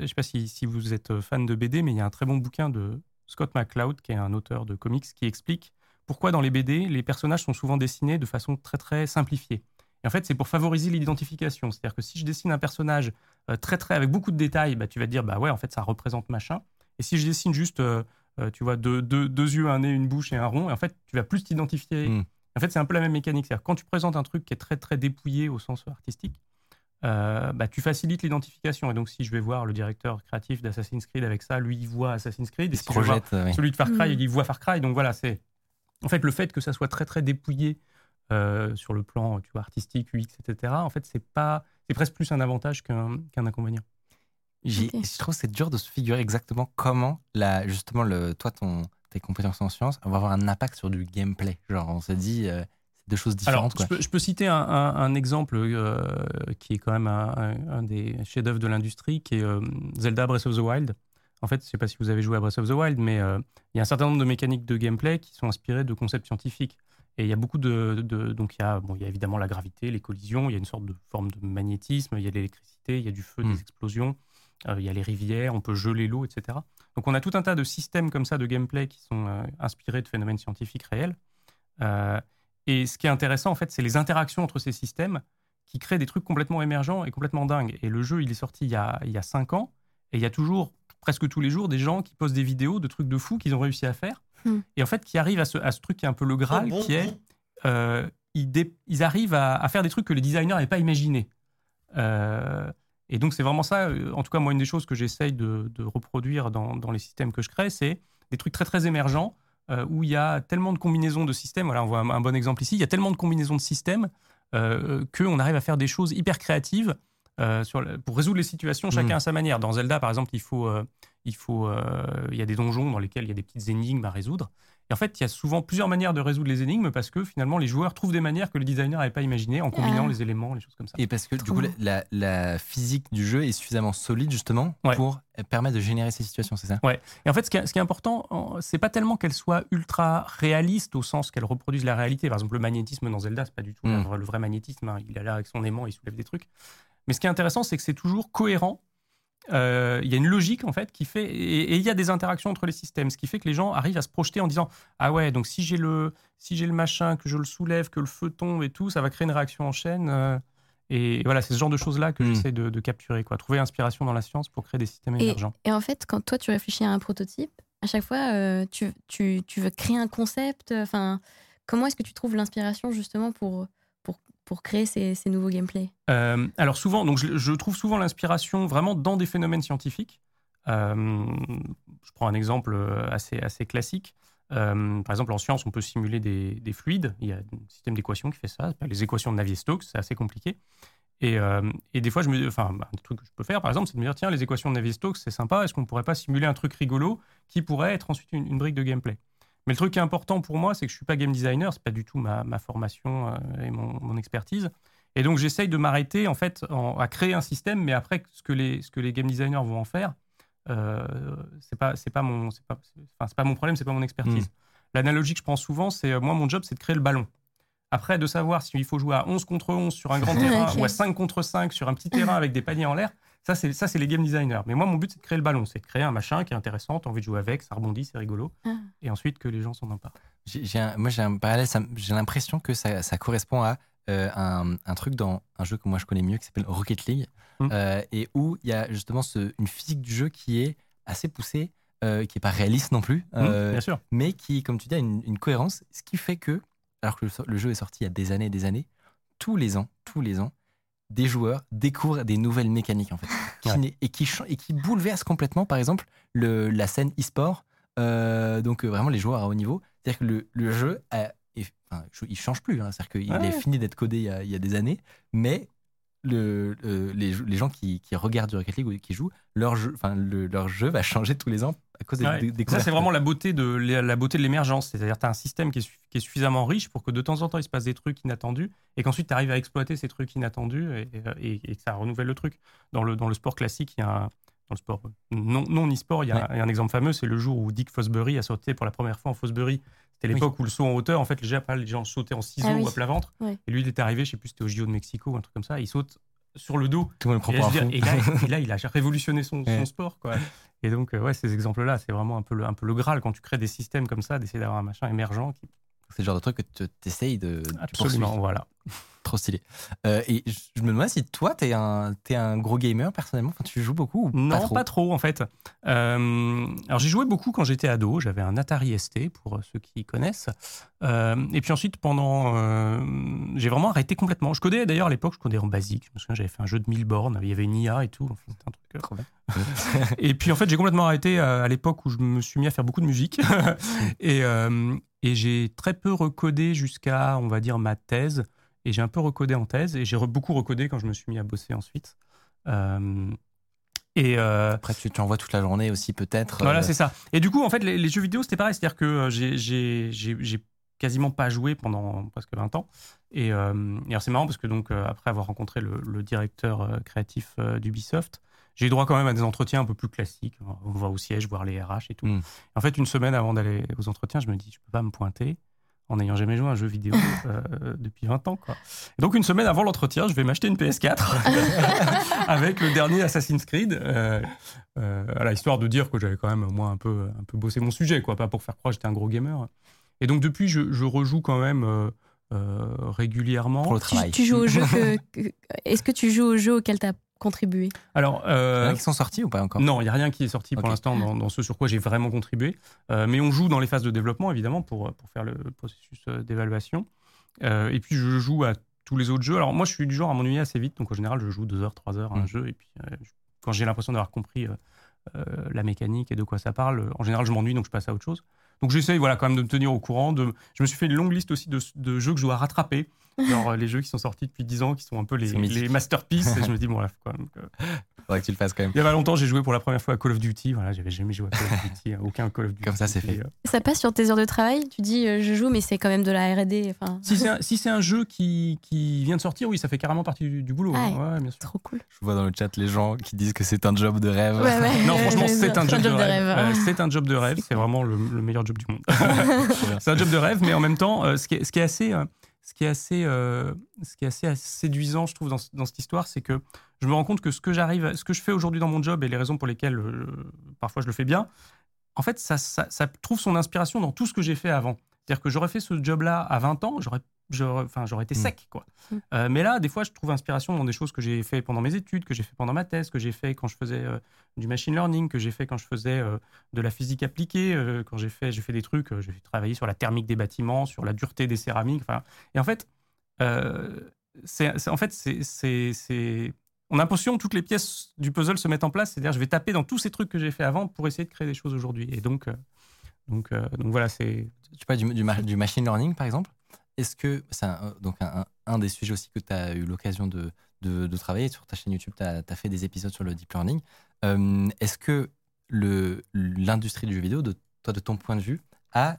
je sais pas si, si, vous êtes fan de BD, mais il y a un très bon bouquin de Scott McCloud, qui est un auteur de comics, qui explique pourquoi dans les BD, les personnages sont souvent dessinés de façon très très simplifiée. Et en fait, c'est pour favoriser l'identification. C'est-à-dire que si je dessine un personnage euh, très très avec beaucoup de détails, bah, tu vas te dire bah ouais, en fait, ça représente machin. Et si je dessine juste, euh, euh, tu vois, deux, yeux, un nez, une bouche et un rond, et en fait, tu vas plus t'identifier. Hmm. En fait, c'est un peu la même mécanique. C'est-à-dire quand tu présentes un truc qui est très très dépouillé au sens artistique, bah, tu facilites l'identification. Et donc, si je vais voir le directeur créatif d'Assassin's Creed avec ça, lui, il voit Assassin's Creed. Et si projette, celui de Far Cry, hmm. il voit Far Cry. Donc voilà, c'est en fait, le fait que ça soit très très dépouillé euh, sur le plan tu vois, artistique, UX, etc., en fait, c'est pas, c'est presque plus un avantage qu'un inconvénient. Je trouve que c'est dur de se figurer exactement comment, la, justement, le, toi, ton, tes compétences en sciences vont avoir un impact sur du gameplay. Genre, on se dit, euh, c'est deux choses différentes. Alors, Je, peux, citer un, exemple euh, qui est quand même un, des chefs-d'œuvre de l'industrie, qui est Zelda Breath of the Wild. En fait, je ne sais pas si vous avez joué à Breath of the Wild, mais euh, il y a un certain nombre de mécaniques de gameplay qui sont inspirées de concepts scientifiques. Et il y a beaucoup de, donc il y a, bon, il y a évidemment la gravité, les collisions, il y a une sorte de forme de magnétisme, il y a l'électricité, il y a du feu, des hmm. explosions, euh, il y a les rivières, on peut geler l'eau, etc. Donc on a tout un tas de systèmes comme ça de gameplay qui sont euh, inspirés de phénomènes scientifiques réels. et ce qui est intéressant en fait, c'est les interactions entre ces systèmes qui créent des trucs complètement émergents et complètement dingues. Et le jeu, il est sorti il y a, il y a cinq ans, et il y a toujours presque tous les jours des gens qui postent des vidéos de trucs de fous qu'ils ont réussi à faire. Hmm. Et en fait, qui arrivent à ce, à ce, truc qui est un peu le Graal, qui est euh, ils, arrivent à, faire des trucs que les designers n'avaient pas imaginé. Euh, et donc, c'est vraiment ça, euh, en tout cas, moi, une des choses que j'essaye de, reproduire dans, dans, les systèmes que je crée, c'est des trucs très, très émergents où il y a tellement de combinaisons de systèmes. Voilà, on voit un, bon exemple ici. Il y a tellement de combinaisons de systèmes qu'on arrive à faire des choses hyper créatives euh, sur pour résoudre les situations chacun mm. à sa manière. Dans Zelda, par exemple, il faut, euh, il faut, euh, il y a des donjons dans lesquels il y a des petites énigmes à résoudre. Et en fait, il y a souvent plusieurs manières de résoudre les énigmes parce que finalement, les joueurs trouvent des manières que le designer n'avait pas imaginées en combinant ah. les éléments, les choses comme ça. Et parce que du coup, la, physique du jeu est suffisamment solide justement pour permettre de générer ces situations, c'est ça? Ouais. Et en fait, ce qui est, ce qui est important, c'est pas tellement qu'elle soit ultra réaliste au sens qu'elle reproduise la réalité. Par exemple, le magnétisme dans Zelda, c'est pas du tout mm. le vrai magnétisme. Hein. Il est là avec son aimant, il soulève des trucs. Mais ce qui est intéressant, c'est que c'est toujours cohérent. Euh, il y a une logique en fait qui fait et, il y a des interactions entre les systèmes, ce qui fait que les gens arrivent à se projeter en disant ah ouais donc si j'ai le si j'ai le machin que je le soulève que le feu tombe et tout ça va créer une réaction en chaîne euh, et voilà c'est ce genre de choses là que hmm. j'essaie de, capturer quoi trouver inspiration dans la science pour créer des systèmes émergents et en fait quand toi tu réfléchis à un prototype à chaque fois euh, tu, tu, tu, veux créer un concept enfin comment est-ce que tu trouves l'inspiration justement pour pour créer ces, nouveaux gameplays? Euh, Alors souvent, donc je, trouve souvent l'inspiration vraiment dans des phénomènes scientifiques. Euh, je prends un exemple euh, assez, classique. par exemple, en science, on peut simuler des, fluides. Il y a un système d'équations qui fait ça. Les équations de Navier-Stokes, c'est assez compliqué. Et, des fois, je me, enfin, un truc que je peux faire, par exemple, c'est de me dire tiens, les équations de Navier-Stokes, c'est sympa. Est-ce qu'on ne pourrait pas simuler un truc rigolo qui pourrait être ensuite une brique de gameplay? Mais le truc qui est important pour moi, c'est que je suis pas game designer, c'est pas du tout ma, formation euh, et mon, expertise. Et donc j'essaye de m'arrêter en fait à créer un système, mais après ce que les ce que les game designers vont en faire, euh, c'est pas c'est pas mon c'est pas enfin, pas mon problème, c'est pas mon expertise. Hmm. L'analogie que je prends souvent, c'est euh, moi mon job, c'est de créer le ballon. Après, de savoir s'il faut jouer à 11 contre 11 sur un grand terrain ou à 5 contre 5 sur un petit terrain avec des paniers en l'air, ça, c'est, ça, c'est les game designers. Mais moi, mon but, c'est de créer le ballon. C'est de créer un machin qui est intéressant, tu as envie de jouer avec, ça rebondit, c'est rigolo. Ah. Et ensuite, que les gens s'en emparent. J'ai, moi, j'ai un parallèle, j'ai l'impression que ça, ça correspond à euh, un, un, truc dans un jeu que moi je connais mieux qui s'appelle Rocket League, hum. euh, et où il y a justement ce, une physique du jeu qui est assez poussée, euh, qui n'est pas réaliste non plus, hum, bien sûr. mais qui, comme tu dis, a une, une, cohérence, ce qui fait que, alors que le, le, jeu est sorti il y a des années et des années, tous les ans, tous les ans, des joueurs découvrent des nouvelles mécaniques en fait, qui Ouais. n'est- et, qui, chan- et qui bouleversent complètement, par exemple, le, la scène e-sport. euh, donc euh, vraiment les joueurs à haut niveau. C'est-à-dire que le, le jeu, a- est- enfin, je- il change plus. hein. C'est-à-dire qu'il Ouais. est fini d'être codé il y, a, il y a des années, mais le, le- les, gens qui, qui regardent du Rocket League ou qui jouent, leur jeu, enfin, le- leur jeu va changer tous les ans à cause des, Ouais. des- des Ça, c'est vraiment la beauté de, la beauté de l'émergence. C'est-à-dire, tu as un système qui est, su- qui est suffisamment riche pour que de temps en temps, il se passe des trucs inattendus et qu'ensuite, tu arrives à exploiter ces trucs inattendus et, et- et que ça renouvelle le truc. Dans le, dans le sport classique, il y a un- dans le sport non, non e-sport, il y, a, il y a un exemple fameux, c'est le jour où Dick Fosbury a sauté pour la première fois en Fosbury. C'était l'époque où le saut en hauteur, en fait, les gens, les gens sautaient en ciseaux Ah oui. ou à plat ventre. Ouais. Et lui, il était arrivé, je sais plus, c'était au JO de Mexico ou un truc comme ça, il saute sur le dos Tout le monde prend et, dire, là, et là, il a révolutionné son, sport. Quoi. Et donc, euh, ouais, ces exemples-là, c'est vraiment un peu, le, un peu le Graal quand tu crées des systèmes comme ça, d'essayer d'avoir un machin émergent. Qui... C'est le genre de truc que tu essayes de. Absolument, voilà. Trop stylé. Euh, et je me demande si toi, t'es un, t'es un gros gamer personnellement. Enfin, tu joues beaucoup ou Non, pas trop en fait. Euh, alors, j'ai joué beaucoup quand j'étais ado. J'avais un Atari ST, pour ceux qui connaissent. Euh, et puis ensuite, pendant. j'ai vraiment arrêté complètement. Je codais d'ailleurs à l'époque, je codais en basique. Je me souviens, j'avais fait un jeu de 1000 bornes. Il y avait une IA et tout. Enfin, un truc. Trop bien. Et puis en fait, j'ai complètement arrêté à l'époque où je me suis mis à faire beaucoup de musique. et et j'ai très peu recodé jusqu'à, on va dire, ma thèse. Et j'ai un peu recodé en thèse. Et j'ai re- beaucoup recodé quand je me suis mis à bosser ensuite. Euh, et euh, Après, tu t'envoies toute la journée aussi, peut-être. voilà, euh, c'est ça. Et du coup, en fait, les, les jeux vidéo, c'était pareil. C'est-à-dire que j'ai- quasiment pas joué pendant presque 20 ans. Et, et alors, c'est marrant parce que, donc, après avoir rencontré le, le directeur créatif d'Ubisoft, j'ai eu droit quand même à des entretiens un peu plus classiques. On va au siège voir les RH et tout. Mm. En fait, une semaine avant d'aller aux entretiens, je me dis, je peux pas me pointer en n'ayant jamais joué à un jeu vidéo euh, depuis 20 ans. Quoi. Et donc, une semaine avant l'entretien, je vais m'acheter une PS4 avec le dernier Assassin's Creed, euh, euh, voilà, histoire de dire que j'avais quand même moi un peu, un peu bossé mon sujet, quoi, pas pour faire croire que j'étais un gros gamer. Et donc, depuis, je, je rejoue quand même euh, euh, régulièrement. Pour le Tu, joues au jeu que, que- Est-ce que tu joues au jeu auquel tu as contribué Alors, Il y en euh, a qui sont sortis ou pas encore Non, il n'y a rien qui est sorti pour l'instant dans, dans ce sur quoi j'ai vraiment contribué. Euh, mais on joue dans les phases de développement, évidemment, pour, pour faire le processus euh, d'évaluation. Euh, et puis, je joue à tous les autres jeux. Alors, moi, je suis du genre à m'ennuyer assez vite. Donc, en général, je joue 2 heures, 3 heures à un Mm. jeu. Et puis, euh, quand j'ai l'impression d'avoir compris euh, euh, la mécanique et de quoi ça parle, euh, en général, je m'ennuie, donc je passe à autre chose. Donc, j'essaye voilà, quand même de me tenir au courant. De... Je me suis fait une longue liste aussi de, de jeux que je dois rattraper. Genre les jeux qui sont sortis depuis 10 ans, qui sont un peu les, masterpieces. et je me dis, bon, là, faut quand même que- Faudrait que tu le fasses quand même. il y a pas longtemps, j'ai joué pour la première fois à Call of Duty. Voilà, j'avais jamais joué à Call of Duty, aucun Call of Duty. Comme ça, c'est fait. Euh, Ça passe sur tes heures de travail? Tu dis euh, je joue, mais c'est quand même de la RD. Enfin, si c'est un, si c'est un jeu qui, qui vient de sortir, oui, ça fait carrément partie du, du boulot. Ah hein. ouais. Ouais, bien sûr. trop cool. Je vois dans le chat les gens qui disent que c'est un job de rêve. Ouais, ouais. Non, franchement, c'est un job, de rêve. c'est un job de rêve. C'est vraiment le, le meilleur job du monde. c'est un job de rêve, mais en même temps, euh, ce, qui est, ce qui est assez, euh, ce qui est assez, euh, ce qui est assez séduisant, je trouve, dans, ce- dans cette histoire, c'est que je me rends compte que ce que j'arrive, ce que je fais aujourd'hui dans mon job et les raisons pour lesquelles euh, parfois je le fais bien, en fait, ça, ça, trouve son inspiration dans tout ce que j'ai fait avant. C'est-à-dire que j'aurais fait ce job-là à 20 ans, j'aurais enfin, j'aurais été Mm. sec. Quoi. Mm. Euh, mais là, des fois, je trouve inspiration dans des choses que j'ai fait pendant mes études, que j'ai fait pendant ma thèse, que j'ai fait quand je faisais euh, du machine learning, que j'ai fait quand je faisais euh, de la physique appliquée, euh, quand j'ai fait, j'ai fait des trucs, euh, j'ai travaillé sur la thermique des bâtiments, sur la dureté des céramiques. enfin, Et en fait, euh, c'est, c'est- en fait c'est, c'est, c'est- on a l'impression que toutes les pièces du puzzle se mettent en place. C'est-à-dire, je vais taper dans tous ces trucs que j'ai fait avant pour essayer de créer des choses aujourd'hui. Et donc, euh, donc, euh, donc voilà, c'est. Tu parles du, du, ma- du machine learning, par exemple? Est-ce que c'est un, donc un, des sujets aussi que tu as eu l'occasion de, de, travailler sur ta chaîne YouTube Tu as, fait des épisodes sur le deep learning. Euh, Est-ce que l'industrie du jeu vidéo, de, toi, de ton point de vue, a,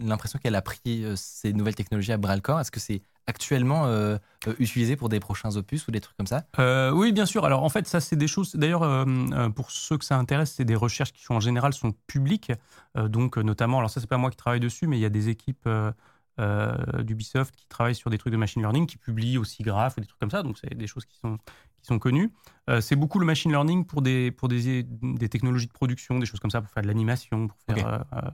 l'impression qu'elle a pris euh, ces nouvelles technologies à bras le corps? Est-ce que c'est actuellement euh, euh, utilisé pour des prochains opus ou des trucs comme ça? Euh, oui, bien sûr. Alors en fait, ça c'est des choses. D'ailleurs, euh, euh, pour ceux que ça intéresse, c'est des recherches qui en général sont publiques. Euh, donc euh, notamment, alors ça c'est pas moi qui travaille dessus, mais il y a des équipes euh, euh, d'Ubisoft qui travaillent sur des trucs de machine learning, qui publient aussi graphes ou des trucs comme ça. Donc c'est des choses qui sont qui sont connues. Euh, c'est beaucoup le machine learning pour des pour des, des technologies de production, des choses comme ça, pour faire de l'animation, pour faire euh, euh,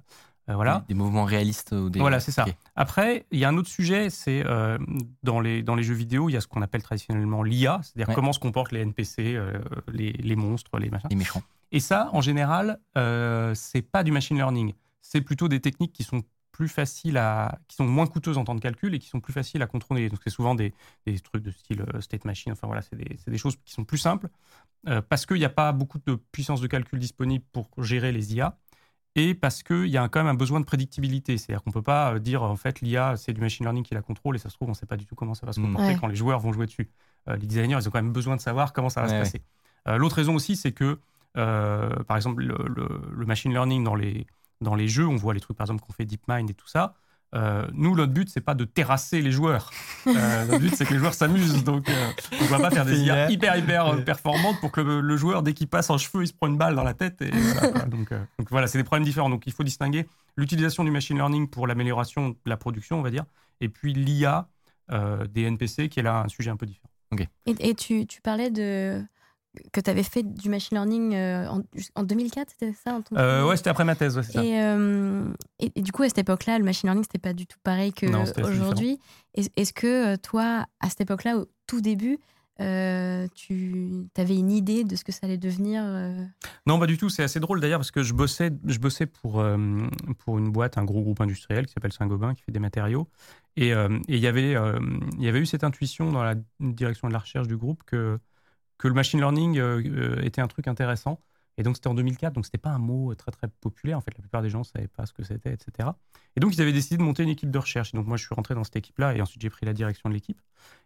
euh, voilà. Des, mouvements réalistes ou des... Voilà, c'est ça. Après, il y a un autre sujet, c'est euh, dans, les, dans les jeux vidéo, il y a ce qu'on appelle traditionnellement l'IA, c'est-à-dire Ouais. comment se comportent les NPC, euh, les, les monstres, les machins. Les méchants. Et ça, en général, euh, c'est pas du machine learning. C'est plutôt des techniques qui sont plus faciles à, qui sont moins coûteuses en temps de calcul et qui sont plus faciles à contrôler. Donc c'est souvent des, des, trucs de style euh, state machine. Enfin voilà, c'est des, des, choses qui sont plus simples euh, parce qu'il n'y a pas beaucoup de puissance de calcul disponible pour gérer les IA et parce qu'il y a quand même un besoin de prédictibilité. C'est-à-dire qu'on ne peut pas euh, dire en fait l'IA c'est du machine learning qui la contrôle et ça se trouve on ne sait pas du tout comment ça va se mm. comporter quand les joueurs vont jouer dessus. les designers ils ont quand même besoin de savoir comment ça va se passer. L'autre raison aussi c'est que par exemple le, le, machine learning dans les dans les jeux, on voit les trucs par exemple qu'on fait DeepMind et tout ça. Euh, nous, notre but, c'est pas de terrasser les joueurs. Euh, notre but, c'est que les joueurs s'amusent. Donc, euh, on va pas faire des IA hyper, hyper performantes pour que le, joueur, dès qu'il passe en cheveux, il se prend une balle dans la tête. Et voilà, donc, donc, voilà, c'est des problèmes différents. Donc, il faut distinguer l'utilisation du machine learning pour l'amélioration de la production, on va dire, et puis l'IA des NPC, qui est là un sujet un peu différent. Et, et tu, tu, parlais de que tu avais fait du machine learning euh, en, 2004, c'était ça euh, Ouais, c'était après ma thèse. Euh, et, et, du coup, à cette époque-là, le machine learning, c'était pas du tout pareil qu'aujourd'hui. Est-ce que toi, à cette époque-là, au tout début, tu avais une idée de ce que ça allait devenir Non, pas du tout. C'est assez drôle d'ailleurs parce que je bossais, je bossais pour, pour une boîte, un gros groupe industriel qui s'appelle Saint-Gobain, qui fait des matériaux. Et il y avait il y avait eu cette intuition dans la direction de la recherche du groupe que que le machine learning euh, euh, était un truc intéressant. Et donc, c'était en 2004, donc c'était pas un mot très très populaire. En fait, la plupart des gens ne savaient pas ce que c'était, etc. Et donc, ils avaient décidé de monter une équipe de recherche. Et donc, moi, je suis rentré dans cette équipe-là et ensuite, j'ai pris la direction de l'équipe.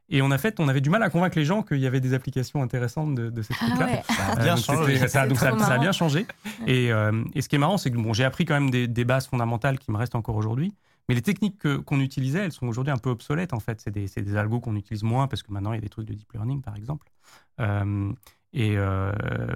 Et on a fait, on avait du mal à convaincre les gens qu'il y avait des applications intéressantes de, cette équipe là Ça a bien changé. Ça, donc ça, a bien changé. Et, euh, et, ce qui est marrant, c'est que bon, j'ai appris quand même des, des, bases fondamentales qui me restent encore aujourd'hui. Mais les techniques qu'on utilisait, elles sont aujourd'hui un peu obsolètes en fait. C'est des, des, algos qu'on utilise moins parce que maintenant il y a des trucs de deep learning par exemple. Euh, euh,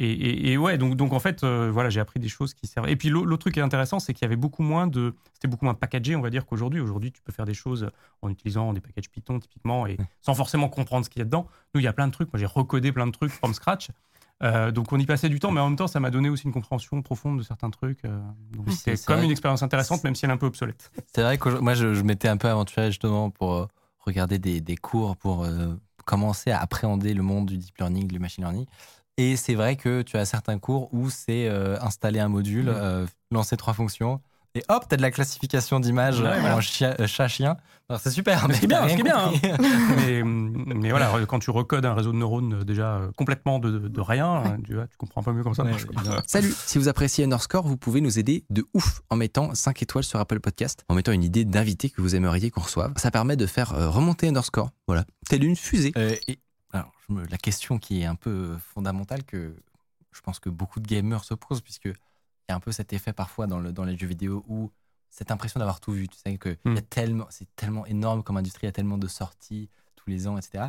et, et, ouais, donc, donc en fait, euh, voilà, j'ai appris des choses qui servent. Et puis l'autre truc qui est intéressant, c'est qu'il y avait beaucoup moins de, c'était beaucoup moins packagé, on va dire qu'aujourd'hui. Aujourd'hui, tu peux faire des choses en utilisant des packages Python typiquement et sans forcément comprendre ce qu'il y a dedans. Nous, il y a plein de trucs. Moi, j'ai recodé plein de trucs from scratch. Donc on y passait du temps, mais en même temps, ça m'a donné aussi une compréhension profonde de certains trucs. donc c'était comme une expérience intéressante, même si elle est un peu obsolète. C'est vrai que moi, je, je m'étais un peu aventuré justement pour regarder des, des cours pour commencer à appréhender le monde du deep learning, du machine learning. Et c'est vrai que tu as certains cours où c'est euh, installer un module, mmh. euh, lancer trois fonctions, et hop, tu as de la classification d'images en euh, chat-chien. C'est super. C'est bien, c'est bien. Hein. mais, mais, voilà, quand tu recodes un réseau de neurones euh, déjà euh, complètement de, rien, tu, vois, tu, comprends un peu mieux comme ça Salut, si vous appréciez Underscore, vous pouvez nous aider de ouf en mettant 5 étoiles sur Apple Podcast, en mettant une idée d'invité que vous aimeriez qu'on reçoive. Ça permet de faire remonter Underscore, voilà, telle une fusée. et alors, la question qui est un peu fondamentale que je pense que beaucoup de gamers se posent, puisque y a un peu cet effet parfois dans, le, dans les jeux vidéo où cette impression d'avoir tout vu. Tu sais que hmm. tellement, c'est tellement énorme comme industrie, il y a tellement de sorties tous les ans, etc.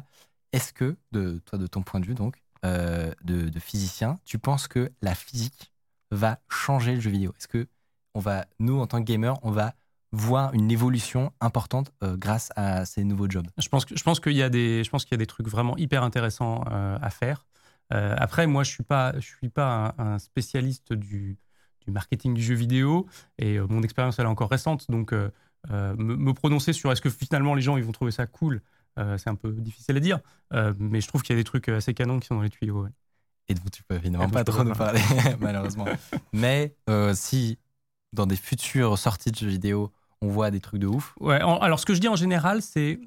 Est-ce que, de toi, de ton point de vue, donc, euh, de, physicien, tu penses que la physique va changer le jeu vidéo? Est-ce que on va, nous, en tant que gamers, on va voir une évolution importante euh, grâce à ces nouveaux jobs? Je pense, que, je pense qu'il y a des, je pense qu'il y a des trucs vraiment hyper intéressants euh, à faire. après, moi, je suis pas, je suis pas un spécialiste du, marketing du jeu vidéo et euh, mon expérience elle est encore récente. Donc euh, euh, me, prononcer sur est-ce que finalement les gens ils vont trouver ça cool c'est un peu difficile à dire. Mais je trouve qu'il y a des trucs assez canons qui sont dans les tuyaux et dont tu peux évidemment pas trop nous parler malheureusement. Mais si dans des futures sorties de jeux vidéo on voit des trucs de ouf. Ouais alors ce que je dis en général c'est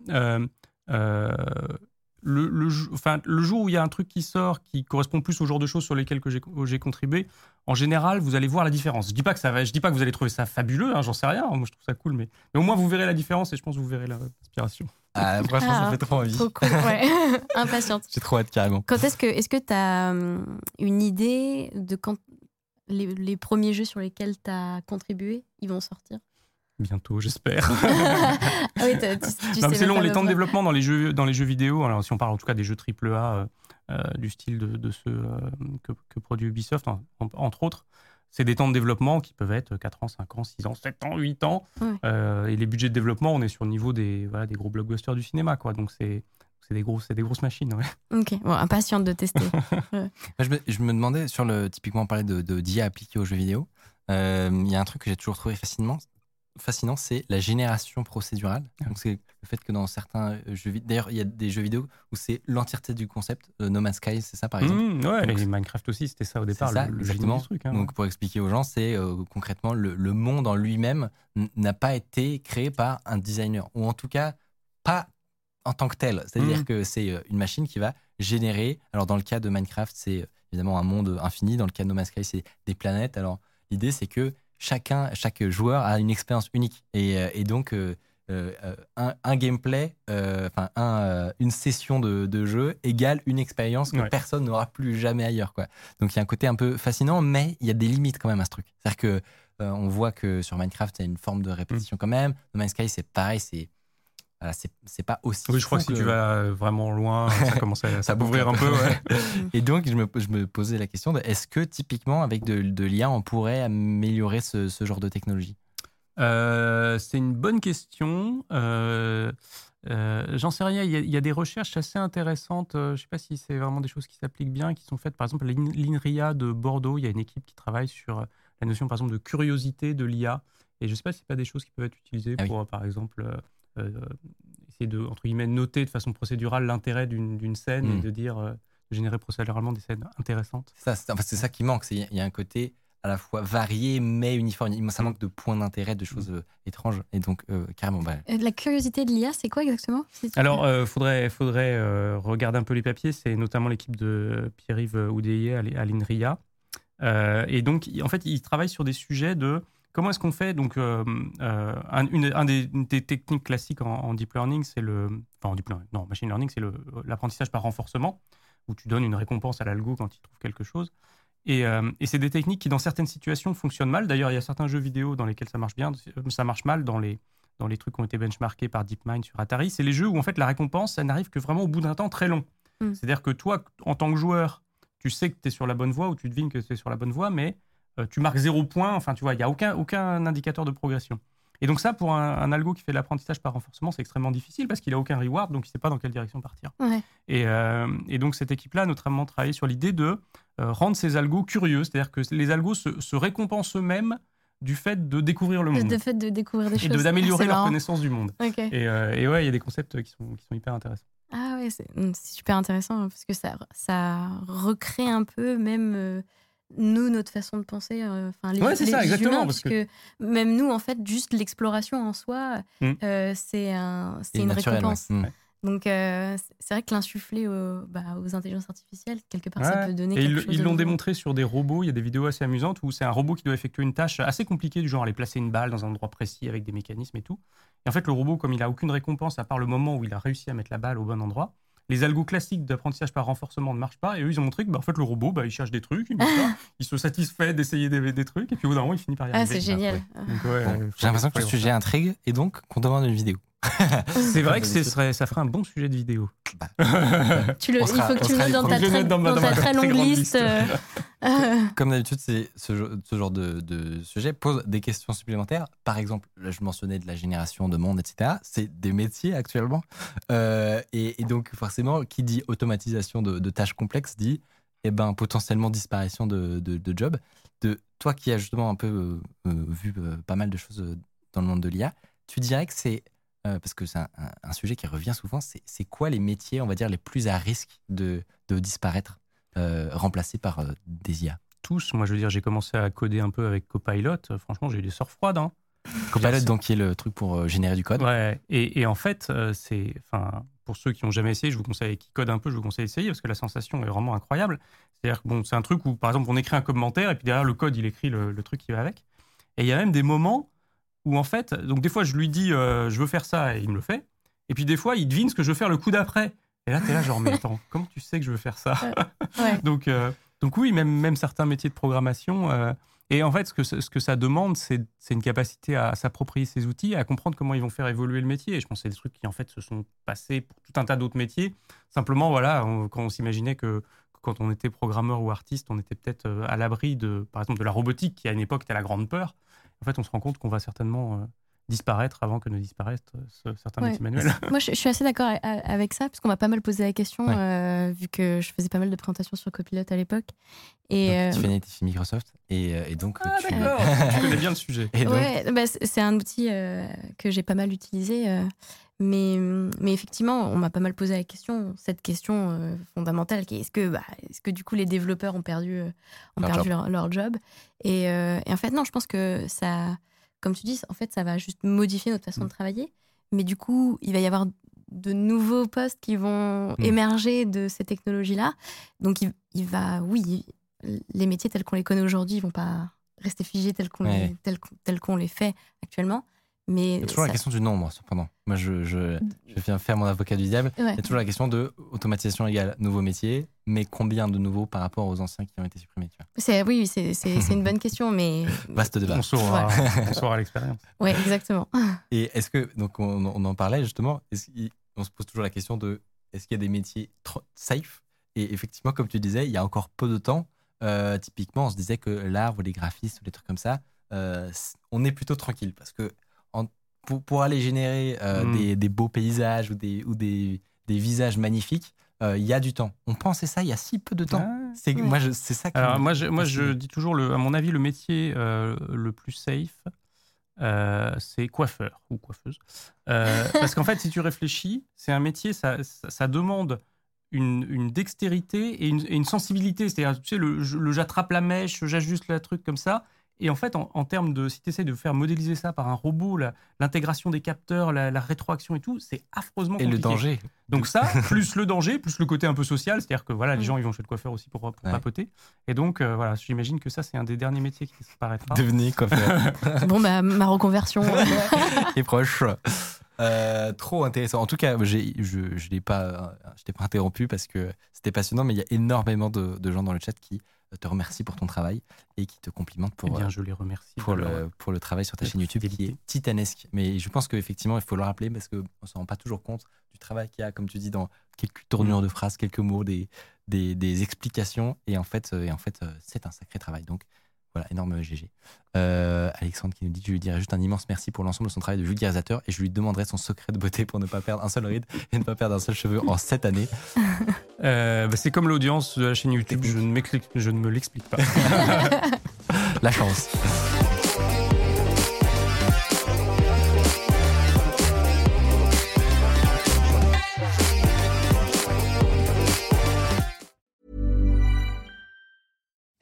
le, le, enfin, le jour où il y a un truc qui sort qui correspond plus au genre de choses sur lesquelles j'ai contribué, en général, vous allez voir la différence. Je dis pas que ça va, je dis pas que vous allez trouver ça fabuleux, hein, j'en sais rien. Moi, je trouve ça cool, mais, mais, au moins vous verrez la différence et je pense que vous verrez l'inspiration. Ah, franchement, ça ah, fait trop envie. Trop cool, ouais. Impatiente. J'ai trop hâte carrément. Quand est-ce que, est-ce que tu as hum, une idée de quand les, les premiers jeux sur lesquels tu as contribué, ils vont sortir? Bientôt, j'espère. ah oui, c'est long, les temps de développement dans les jeux, dans les jeux vidéo, alors si on parle en tout cas des jeux AAA euh, euh, du style de, ceux euh, que, produit Ubisoft, entre autres, c'est des temps de développement qui peuvent être 4 ans, 5 ans, 6 ans, 7 ans, 8 ans. et les budgets de développement, on est sur le niveau des, voilà, des gros blockbusters du cinéma. Quoi. Donc c'est des, gros, des grosses machines. Ok, bon, impatiente de tester. je, me, je, me, demandais, sur le, typiquement, on parlait de, d'IA appliquée aux jeux vidéo. Il y a un truc que j'ai toujours trouvé fascinant, fascinant, c'est la génération procédurale. Donc, c'est le fait que dans certains jeux vidéo, d'ailleurs, il y a des jeux vidéo où c'est l'entièreté du concept. No Man's Sky, c'est ça, par exemple. Mmh, ouais, et Minecraft aussi, c'était ça au départ. Ça, le, exactement. truc, hein. Donc, pour expliquer aux gens, c'est concrètement le, le, monde en lui-même n'a pas été créé par un designer, ou en tout cas pas en tant que tel. C'est-à-dire mmh. que c'est une machine qui va générer. Alors, dans le cas de Minecraft, c'est évidemment un monde infini. Dans le cas de No Man's Sky, c'est des planètes. Alors, l'idée, c'est que chacun, chaque joueur a une expérience unique. Et, euh, donc, euh, euh, un, gameplay, enfin, une session de, jeu égale une expérience que personne n'aura plus jamais ailleurs. Quoi. Donc, il y a un côté un peu fascinant, mais il y a des limites quand même à ce truc. C'est-à-dire que on voit que sur Minecraft, il y a une forme de répétition mm. quand même. No Man's Sky, c'est pareil, c'est c'est pas aussi. Oui, je crois que si tu vas vraiment loin, ça commence à s'ouvrir un peu. et donc, je me, je me, posais la question est-ce que typiquement, avec de, de l'IA, on pourrait améliorer ce, ce genre de technologie? Euh, C'est une bonne question. Euh, euh, j'en sais rien. Il y, a, des recherches assez intéressantes. je ne sais pas si c'est vraiment des choses qui s'appliquent bien, qui sont faites. Par exemple, à l'INRIA de Bordeaux, il y a une équipe qui travaille sur la notion, par exemple, de curiosité de l'IA. Et je ne sais pas si ce pas des choses qui peuvent être utilisées ah pour, par exemple, euh, essayer de, entre guillemets, noter de façon procédurale l'intérêt d'une scène et hmm. de dire, euh, de générer procéduralement des scènes intéressantes. C'est ça, c'est ça qui manque. Il y a un côté à la fois varié mais uniforme. Ça hmm. manque de points d'intérêt, de choses hmm. euh, étranges. Et donc, carrément. Bah... La curiosité de l'IA, c'est quoi exactement Alors, il faudrait, faudrait regarder un peu les papiers. C'est notamment l'équipe de Pierre-Yves Oudéier à l'INRIA. et donc, en fait, ils travaillent sur des sujets de Comment est-ce qu'on fait Donc, euh, euh, une, des, techniques classiques en, deep learning, c'est le, enfin en deep learning, non, machine learning, c'est l'apprentissage par renforcement, où tu donnes une récompense à l'algo quand il trouve quelque chose. Et, euh, et c'est des techniques qui, dans certaines situations, fonctionnent mal. D'ailleurs, il y a certains jeux vidéo dans lesquels ça marche bien, ça marche mal dans les dans les trucs qui ont été benchmarkés par DeepMind sur Atari. C'est les jeux où en fait la récompense, ça n'arrive que vraiment au bout d'un temps très long. Hmm. C'est-à-dire que toi, en tant que joueur, tu sais que tu es sur la bonne voie ou tu devines que tu es sur la bonne voie, mais tu marques zéro point. Enfin, tu vois, il n'y a aucun, aucun indicateur de progression. Et donc ça, pour un, algo qui fait de l'apprentissage par renforcement, c'est extrêmement difficile parce qu'il n'a aucun reward, donc il ne sait pas dans quelle direction partir. Euh, et, donc cette équipe-là a notamment travaillé sur l'idée de euh, rendre ces algos curieux, c'est-à-dire que les algos se, récompensent eux-mêmes du fait de découvrir le monde. Du fait de découvrir des choses. Et d'améliorer leur connaissance du monde. Et, ouais, il y a des concepts qui sont, qui sont hyper intéressants. Ah ouais, c'est super intéressant parce que ça, ça recrée un peu même nous, notre façon de penser, euh, enfin les, c'est ça, exactement, parce que... même nous, en fait, juste l'exploration en soi, mm. euh, c'est un, une récompense. Mm. Donc, euh, c'est vrai que l'insuffler bah, aux, intelligences artificielles, quelque part, ça peut donner quelque chose. Ils l'ont démontré sur des robots. Il y a des vidéos assez amusantes où c'est un robot qui doit effectuer une tâche assez compliquée, du genre aller placer une balle dans un endroit précis avec des mécanismes et tout. Et en fait, le robot, comme il a aucune récompense à part le moment où il a réussi à mettre la balle au bon endroit, les algos classiques d'apprentissage par renforcement ne marchent pas. Et eux, ils ont montré que bah, en fait, le robot, bah, il cherche des trucs, il, se satisfait d'essayer des, des, trucs, et puis au bout d'un moment, il finit par y ah, arriver. Ah, c'est génial. J'ai l'impression que le sujet intrigue, et donc qu'on demande une vidéo. c'est vrai que ce serait, ça ferait un bon sujet de vidéo. Bah. tu le, il faut que tu le notes dans, ta très, dans, ta très longue liste. Comme d'habitude, ce, ce, genre de, sujet pose des questions supplémentaires. Par exemple, là, je mentionnais de la génération de monde, etc. C'est des métiers actuellement. Euh, et, donc, forcément, qui dit automatisation de, tâches complexes dit eh ben, potentiellement disparition de, de, jobs. De, toi qui as justement un peu euh, euh, vu pas mal de choses dans le monde de l'IA, tu dirais que c'est euh, parce que c'est un, sujet qui revient souvent, c'est quoi les métiers, on va dire, les plus à risque de, de disparaître, euh, remplacés par euh, des IA Tous. Moi, je veux dire, j'ai commencé à coder un peu avec Copilot. Franchement, j'ai eu des sorts froides. Hein. Copilot, donc, qui est le truc pour générer du code. Ouais, et, et en fait, c'est. Enfin, pour ceux qui n'ont jamais essayé, je vous conseille, qui codent un peu, je vous conseille d'essayer parce que la sensation est vraiment incroyable. C'est-à-dire que bon, c'est un truc où, par exemple, on écrit un commentaire et puis derrière le code, il écrit le, le truc qui va avec. Et il y a même des moments où en fait, donc des fois je lui dis euh, je veux faire ça et il me le fait. Et puis des fois il devine ce que je veux faire le coup d'après. Et là tu es là genre mais attends, comment tu sais que je veux faire ça? Donc, euh, donc oui, même, même certains métiers de programmation. Euh, et en fait, ce que, ce que ça demande, c'est une capacité à, s'approprier ces outils, à comprendre comment ils vont faire évoluer le métier. Et je pense que c'est des trucs qui en fait se sont passés pour tout un tas d'autres métiers. Simplement, voilà, quand on s'imaginait que quand on était programmeur ou artiste, on était peut-être à l'abri de, par exemple, de la robotique qui à une époque était la grande peur en fait, on se rend compte qu'on va certainement euh, disparaître avant que ne disparaissent certains métiers manuels. Moi, je, suis assez d'accord avec ça, parce qu'on m'a pas mal posé la question, vu que je faisais pas mal de présentations sur Copilot à l'époque. Et tu fais chez Microsoft, et, donc ah, tu... tu connais bien le sujet. Ouais, bah, c'est un outil que j'ai pas mal utilisé. Mais, mais effectivement, on m'a pas mal posé la question, cette question euh, fondamentale qui est est-ce que, bah, est que du coup les développeurs ont perdu, euh, ont leur, perdu job. Leur, job? Et, euh, et, en fait, non, je pense que ça, comme tu dis, en fait, ça va juste modifier notre façon de mm. travailler. Mais du coup, il va y avoir de nouveaux postes qui vont mm. émerger de ces technologies-là. Donc, il, il, va, oui, les métiers tels qu'on les connaît aujourd'hui, ils vont pas rester figés tels qu'on les, tel qu'on les fait actuellement. Mais il toujours la question du nombre, cependant. Moi, je, je, je viens faire mon avocat du diable. Il y a toujours la question de automatisation égale nouveau métier, mais combien de nouveaux par rapport aux anciens qui ont été supprimés c'est, Oui, c'est, une bonne question, mais. Vaste débat. On saura, l'expérience. Oui, exactement. Et est-ce que, donc on, on en parlait justement, on se pose toujours la question de est-ce qu'il y a des métiers safe? Et effectivement, comme tu disais, il y a encore peu de temps, euh, typiquement, on se disait que l'art ou les graphistes ou les trucs comme ça, euh, on est plutôt tranquille parce que pour, pour aller générer euh, hmm. des, beaux paysages ou des, ou des, des visages magnifiques, euh, il y a du temps. On pensait ça il y a si peu de temps. Ah, c'est moi, c'est ça. Alors, moi, je, moi, je dis toujours, le, à mon avis, le métier euh, le plus safe, c'est coiffeur ou coiffeuse. parce qu'en fait, si tu réfléchis, c'est un métier, ça, ça, demande une, une, dextérité et une, une sensibilité. C'est-à-dire, tu sais, le, le j'attrape la mèche, j'ajuste le truc comme ça. Et en fait, en, termes de, si tu essaies de faire modéliser ça par un robot, l'intégration des capteurs, la, rétroaction et tout, c'est affreusement compliqué. Et le danger. Donc ça, plus le danger, plus le côté un peu social, c'est-à-dire que voilà, les gens ils vont chez le coiffeur aussi pour, pour papoter. Et donc euh, voilà, j'imagine que ça c'est un des derniers métiers qui disparaîtra. Devenez coiffeur. bon bah ma reconversion est proche. Euh, trop intéressant. En tout cas, je ne l'ai pas, pas interrompu parce que c'était passionnant, mais il y a énormément de, de gens dans le chat qui te remercie pour ton travail et qui te complimente pour, eh bien, je les remercie pour, le, pour le travail sur ta chaîne YouTube qui est titanesque. Mais je pense qu'effectivement, il faut le rappeler parce qu'on ne se rend pas toujours compte du travail qu'il y a, comme tu dis, dans quelques tournures mm. de phrases, quelques mots, des, des, des explications. Et en fait, et en fait c'est un sacré travail. Donc, voilà, énorme GG. Euh, Alexandre qui nous dit Je lui dirais juste un immense merci pour l'ensemble de son travail de vulgarisateur et je lui demanderai son secret de beauté pour ne pas perdre un seul ride et ne pas perdre un seul cheveu en cette année. Euh, bah, c'est comme l'audience de la chaîne YouTube, je ne, je ne me l'explique pas. la chance.